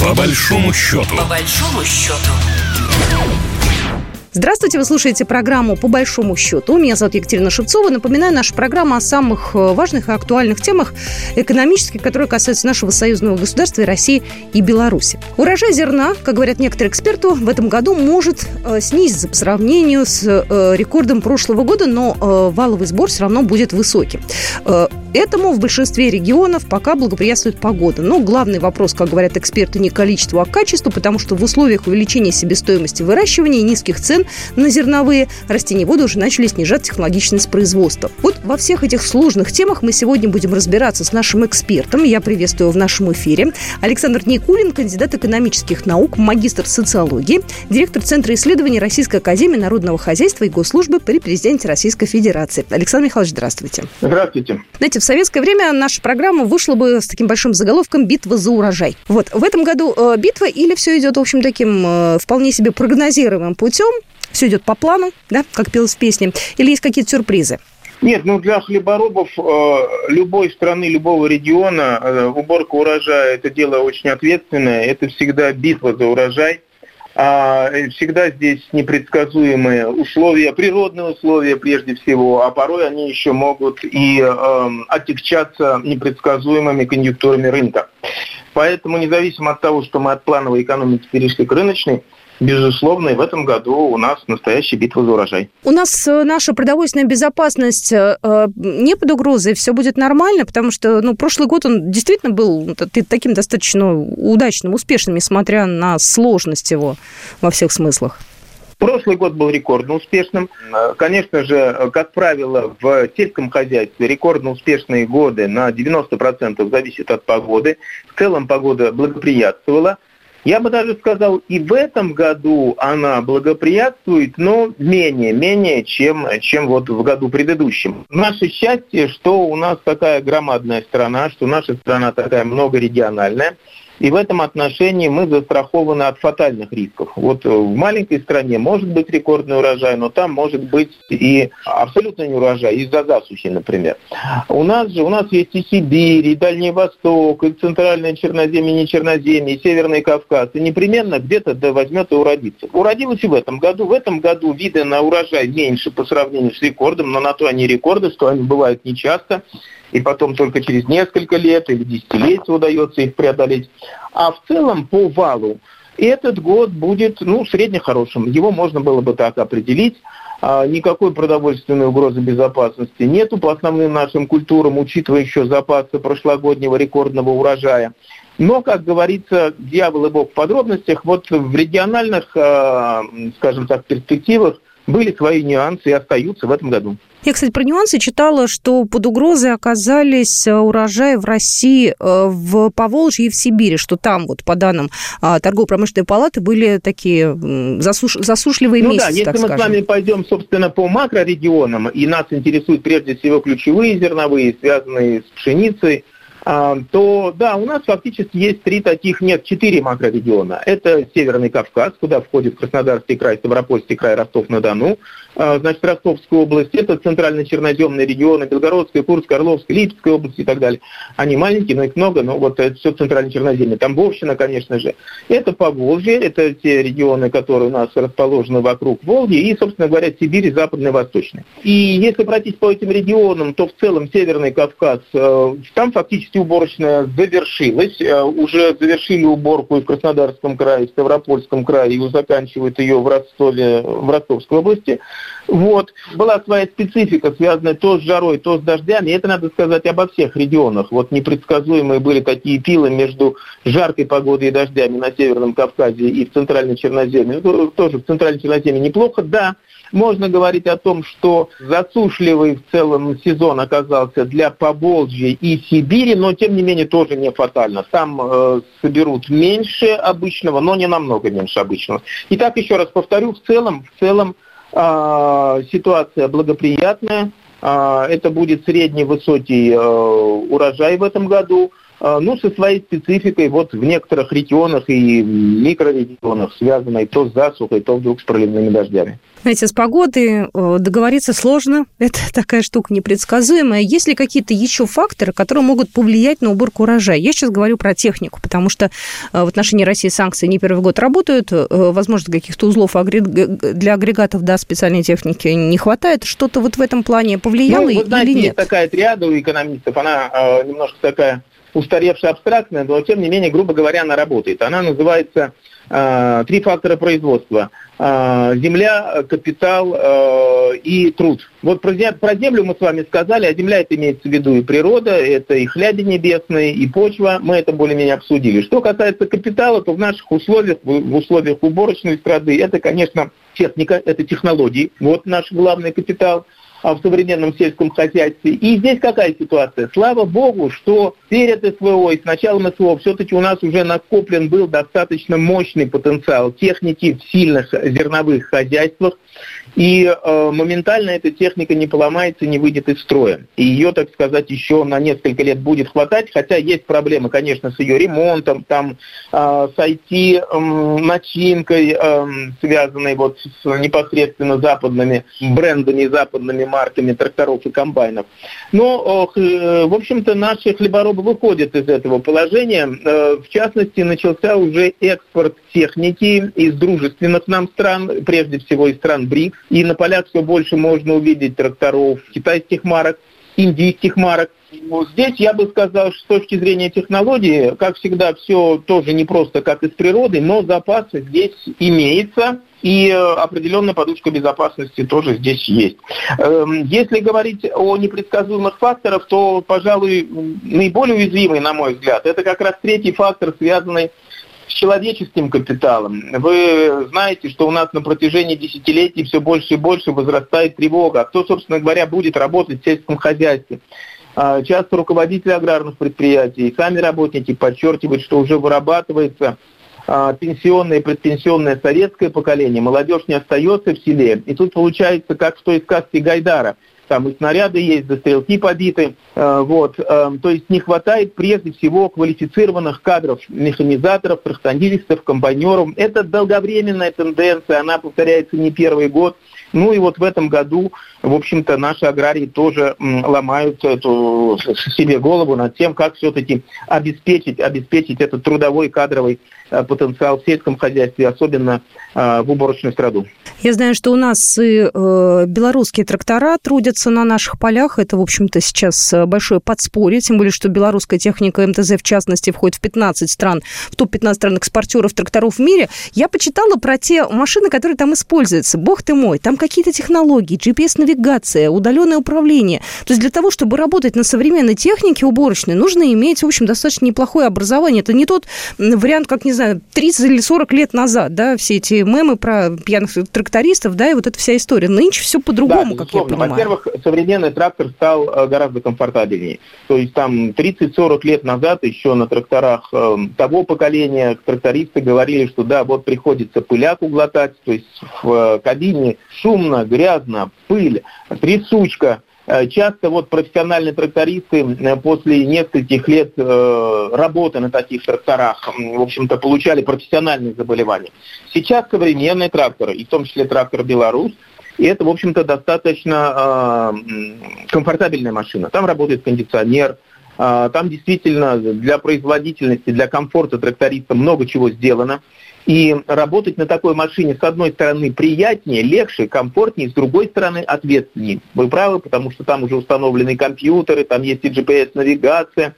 По большому счету. По большому счету. Здравствуйте, вы слушаете программу «По большому счету». Меня зовут Екатерина Шевцова. Напоминаю, наша программа о самых э, важных и актуальных темах экономических, которые касаются нашего союзного государства и России и Беларуси. Урожай зерна, как говорят некоторые эксперты, в этом году может э, снизиться по сравнению с э, рекордом прошлого года, но валовый сбор все равно будет высоким. Этому в большинстве регионов пока благоприятствует погода. Но главный вопрос, как говорят эксперты, не количество, а качество, потому что в условиях увеличения себестоимости выращивания и низких цен на зерновые растениеводы уже начали снижать технологичность производства. Вот во всех этих сложных темах мы сегодня будем разбираться с нашим экспертом. Я приветствую в нашем эфире Александр Никулин, кандидат экономических наук, магистр социологии, директор Центра исследований Российской Академии Народного Хозяйства и Госслужбы при президенте Российской Федерации. Александр Михайлович, здравствуйте. Здравствуйте. Знаете, в советское время наша программа вышла бы с таким большим заголовком «Битва за урожай». Вот, в этом году э, битва или все идет, в общем, таким э, вполне себе прогнозируемым путем, все идет по плану, да, как пелось в песне, или есть какие-то сюрпризы? Нет, ну для хлеборобов э, любой страны, любого региона уборка урожая – это дело очень ответственное, это всегда битва за урожай. А, всегда здесь непредсказуемые условия, природные условия прежде всего, а порой они еще могут и э, отягчаться непредсказуемыми конъюнктурами рынка. Поэтому независимо от того, что мы от плановой экономики перешли к рыночной, Безусловно, и в этом году у нас настоящая битва за урожай. У нас э, наша продовольственная безопасность э, не под угрозой, все будет нормально, потому что ну, прошлый год он действительно был таким достаточно удачным, успешным, несмотря на сложность его во всех смыслах. Прошлый год был рекордно успешным. Конечно же, как правило, в сельском хозяйстве рекордно успешные годы на 90% зависят от погоды. В целом погода благоприятствовала. Я бы даже сказал, и в этом году она благоприятствует, но менее, менее, чем, чем вот в году предыдущем. Наше счастье, что у нас такая громадная страна, что наша страна такая многорегиональная, и в этом отношении мы застрахованы от фатальных рисков. Вот э, в маленькой стране может быть рекордный урожай, но там может быть и абсолютно не урожай, из-за засухи, например. У нас же у нас есть и Сибирь, и Дальний Восток, и Центральное Черноземье, не Черноземье, и Северный Кавказ. И непременно где-то да возьмет и уродится. Уродилось и в этом году. В этом году виды на урожай меньше по сравнению с рекордом, но на то они рекорды, что они бывают нечасто и потом только через несколько лет или десятилетия удается их преодолеть. А в целом по валу этот год будет ну, средне хорошим. Его можно было бы так определить. А, никакой продовольственной угрозы безопасности нету по основным нашим культурам, учитывая еще запасы прошлогоднего рекордного урожая. Но, как говорится, дьявол и бог в подробностях. Вот в региональных, а, скажем так, перспективах были свои нюансы и остаются в этом году. Я, кстати, про нюансы читала, что под угрозой оказались э, урожаи в России, э, в Поволжье и в Сибири, что там, вот по данным а, торгово-промышленной палаты, были такие засуш... засушливые ну месяцы, да, если мы скажем. с вами пойдем, собственно, по макрорегионам, и нас интересуют прежде всего ключевые зерновые, связанные с пшеницей, то да, у нас фактически есть три таких, нет, четыре макрорегиона. Это Северный Кавказ, куда входит Краснодарский край, Ставропольский край, Ростов-на-Дону. А, значит, Ростовская область, это центрально-черноземные регионы, Белгородская, Курская, Орловская, Липецкая область и так далее. Они маленькие, но их много, но вот это все центрально-черноземье. Тамбовщина, конечно же. Это Поволжье, это те регионы, которые у нас расположены вокруг Волги, и, собственно говоря, Сибирь и Западный Восточный. И если пройтись по этим регионам, то в целом Северный Кавказ, э, там фактически уборочная завершилась. Э, уже завершили уборку и в Краснодарском крае, и в Ставропольском крае, и заканчивают ее в Ростове, в Ростовской области. Вот. Была своя специфика, связанная то с жарой, то с дождями. Это надо сказать обо всех регионах. Вот непредсказуемые были такие пилы между жаркой погодой и дождями на Северном Кавказе и в Центральной Черноземье. Ну, тоже в Центральной Черноземье неплохо, да. Можно говорить о том, что засушливый в целом сезон оказался для Поволжья и Сибири, но тем не менее тоже не фатально. Там э, соберут меньше обычного, но не намного меньше обычного. Итак, еще раз повторю, в целом, в целом э, ситуация благоприятная. Э, это будет средний высокий э, урожай в этом году. Э, ну, со своей спецификой вот в некоторых регионах и микрорегионах, связанной то с засухой, то вдруг с проливными дождями. Знаете, с погодой э, договориться сложно. Это такая штука непредсказуемая. Есть ли какие-то еще факторы, которые могут повлиять на уборку урожая? Я сейчас говорю про технику, потому что э, в отношении России санкции не первый год работают. Э, возможно, каких-то узлов для агрегатов, да, специальной техники не хватает. Что-то вот в этом плане повлияло ну, вы знаете, или нет? Есть такая триада у экономистов, она э, немножко такая устаревшая абстрактная, но тем не менее, грубо говоря, она работает. Она называется э, «Три фактора производства». Э, земля, капитал э, и труд. Вот про, про землю мы с вами сказали, а земля это имеется в виду и природа, это и хляби небесные, и почва, мы это более-менее обсудили. Что касается капитала, то в наших условиях, в условиях уборочной страды, это, конечно, техника, это технологии, вот наш главный капитал – в современном сельском хозяйстве. И здесь какая ситуация? Слава богу, что перед СВО и с началом СВО все-таки у нас уже накоплен был достаточно мощный потенциал техники в сильных зерновых хозяйствах, и э, моментально эта техника не поломается, не выйдет из строя. И ее, так сказать, еще на несколько лет будет хватать, хотя есть проблемы, конечно, с ее ремонтом, там, э, с IT-начинкой, э, э, связанной вот с непосредственно западными брендами, западными марками тракторов и комбайнов. Но, э, в общем-то, наши хлеборобы выходят из этого положения. Э, в частности, начался уже экспорт техники из дружественных нам стран, прежде всего из стран БРИКС, и на полях все больше можно увидеть тракторов китайских марок, индийских марок. Вот здесь я бы сказал, что с точки зрения технологии, как всегда, все тоже не просто как из природы, но запасы здесь имеется, и определенная подушка безопасности тоже здесь есть. Эм, если говорить о непредсказуемых факторах, то, пожалуй, наиболее уязвимый, на мой взгляд, это как раз третий фактор, связанный с человеческим капиталом. Вы знаете, что у нас на протяжении десятилетий все больше и больше возрастает тревога. А кто, собственно говоря, будет работать в сельском хозяйстве? А, часто руководители аграрных предприятий и сами работники подчеркивают, что уже вырабатывается а, пенсионное и предпенсионное советское поколение, молодежь не остается в селе. И тут получается, как в той сказке Гайдара – там и снаряды есть, да стрелки побиты. Э, вот. Э, то есть не хватает прежде всего квалифицированных кадров, механизаторов, трактористов, комбайнеров. Это долговременная тенденция, она повторяется не первый год. Ну и вот в этом году, в общем-то, наши аграрии тоже ломают эту, себе голову над тем, как все-таки обеспечить, обеспечить этот трудовой кадровый э, потенциал в сельском хозяйстве, особенно в уборочную страду. Я знаю, что у нас и э, белорусские трактора трудятся на наших полях. Это, в общем-то, сейчас э, большое подспорье, тем более, что белорусская техника МТЗ, в частности, входит в 15 стран, в топ-15 стран экспортеров тракторов в мире. Я почитала про те машины, которые там используются. Бог ты мой, там какие-то технологии, GPS-навигация, удаленное управление. То есть для того, чтобы работать на современной технике уборочной, нужно иметь, в общем, достаточно неплохое образование. Это не тот вариант, как, не знаю, 30 или 40 лет назад, да, все эти мемы про пьяных трактористов, да, и вот эта вся история. Нынче все по-другому, да, как я понимаю. Во-первых, современный трактор стал э, гораздо комфортабельнее. То есть там 30-40 лет назад еще на тракторах э, того поколения трактористы говорили, что да, вот приходится пыляку глотать, то есть в э, кабине шумно, грязно, пыль, трясучка, часто вот профессиональные трактористы э, после нескольких лет э, работы на таких тракторах, в общем-то, получали профессиональные заболевания. Сейчас современные тракторы, и в том числе трактор «Беларусь», и это, в общем-то, достаточно комфортабельная машина. Там работает кондиционер, там действительно для производительности, для комфорта тракториста много чего сделано. И работать на такой машине, с одной стороны, приятнее, легче, комфортнее, с другой стороны, ответственнее. Вы правы, потому что там уже установлены компьютеры, там есть и GPS-навигация.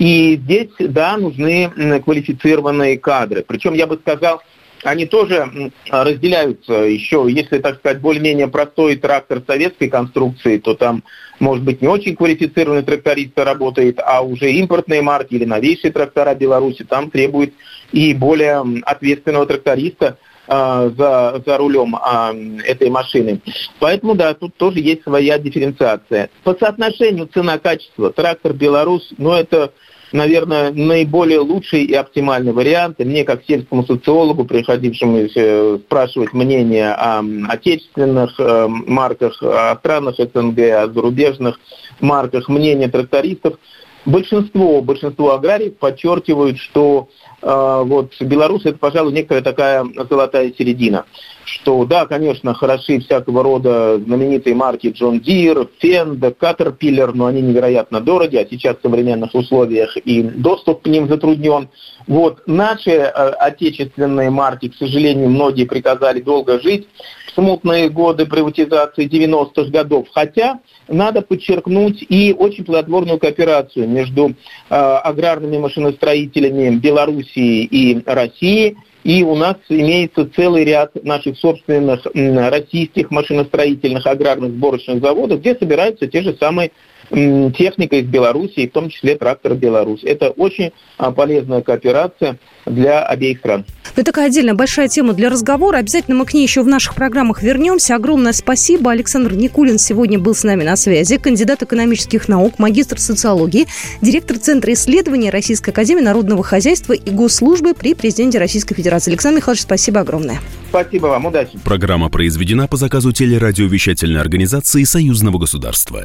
И здесь, да, нужны квалифицированные кадры. Причем, я бы сказал, они тоже разделяются еще, если, так сказать, более-менее простой трактор советской конструкции, то там, может быть, не очень квалифицированный тракторист работает, а уже импортные марки или новейшие трактора Беларуси, там требует и более ответственного тракториста э, за, за рулем э, этой машины. Поэтому, да, тут тоже есть своя дифференциация. По соотношению цена-качество трактор Беларусь, ну, это наверное, наиболее лучший и оптимальный вариант. И мне, как сельскому социологу, приходившему э, спрашивать мнение о отечественных э, марках, о странах СНГ, о зарубежных марках, мнение трактористов, большинство, большинство аграриев подчеркивают, что э, вот Беларусь это, пожалуй, некая такая золотая середина. Что да, конечно, хороши всякого рода знаменитые марки John Deere, Fendt, Caterpillar, но они невероятно дороги, а сейчас в современных условиях и доступ к ним затруднен. Вот наши э, отечественные марки, к сожалению, многие приказали долго жить в смутные годы приватизации 90-х годов, хотя надо подчеркнуть и очень плодотворную кооперацию между э, аграрными машиностроителями Белоруссии и России. И у нас имеется целый ряд наших собственных российских машиностроительных аграрных сборочных заводов, где собираются те же самые техника из Беларуси, в том числе трактор Беларусь. Это очень а, полезная кооперация для обеих стран. Это такая отдельная большая тема для разговора. Обязательно мы к ней еще в наших программах вернемся. Огромное спасибо. Александр Никулин сегодня был с нами на связи. Кандидат экономических наук, магистр социологии, директор Центра исследований Российской Академии Народного Хозяйства и Госслужбы при президенте Российской Федерации. Александр Михайлович, спасибо огромное. Спасибо вам. Удачи. Программа произведена по заказу телерадиовещательной организации Союзного государства.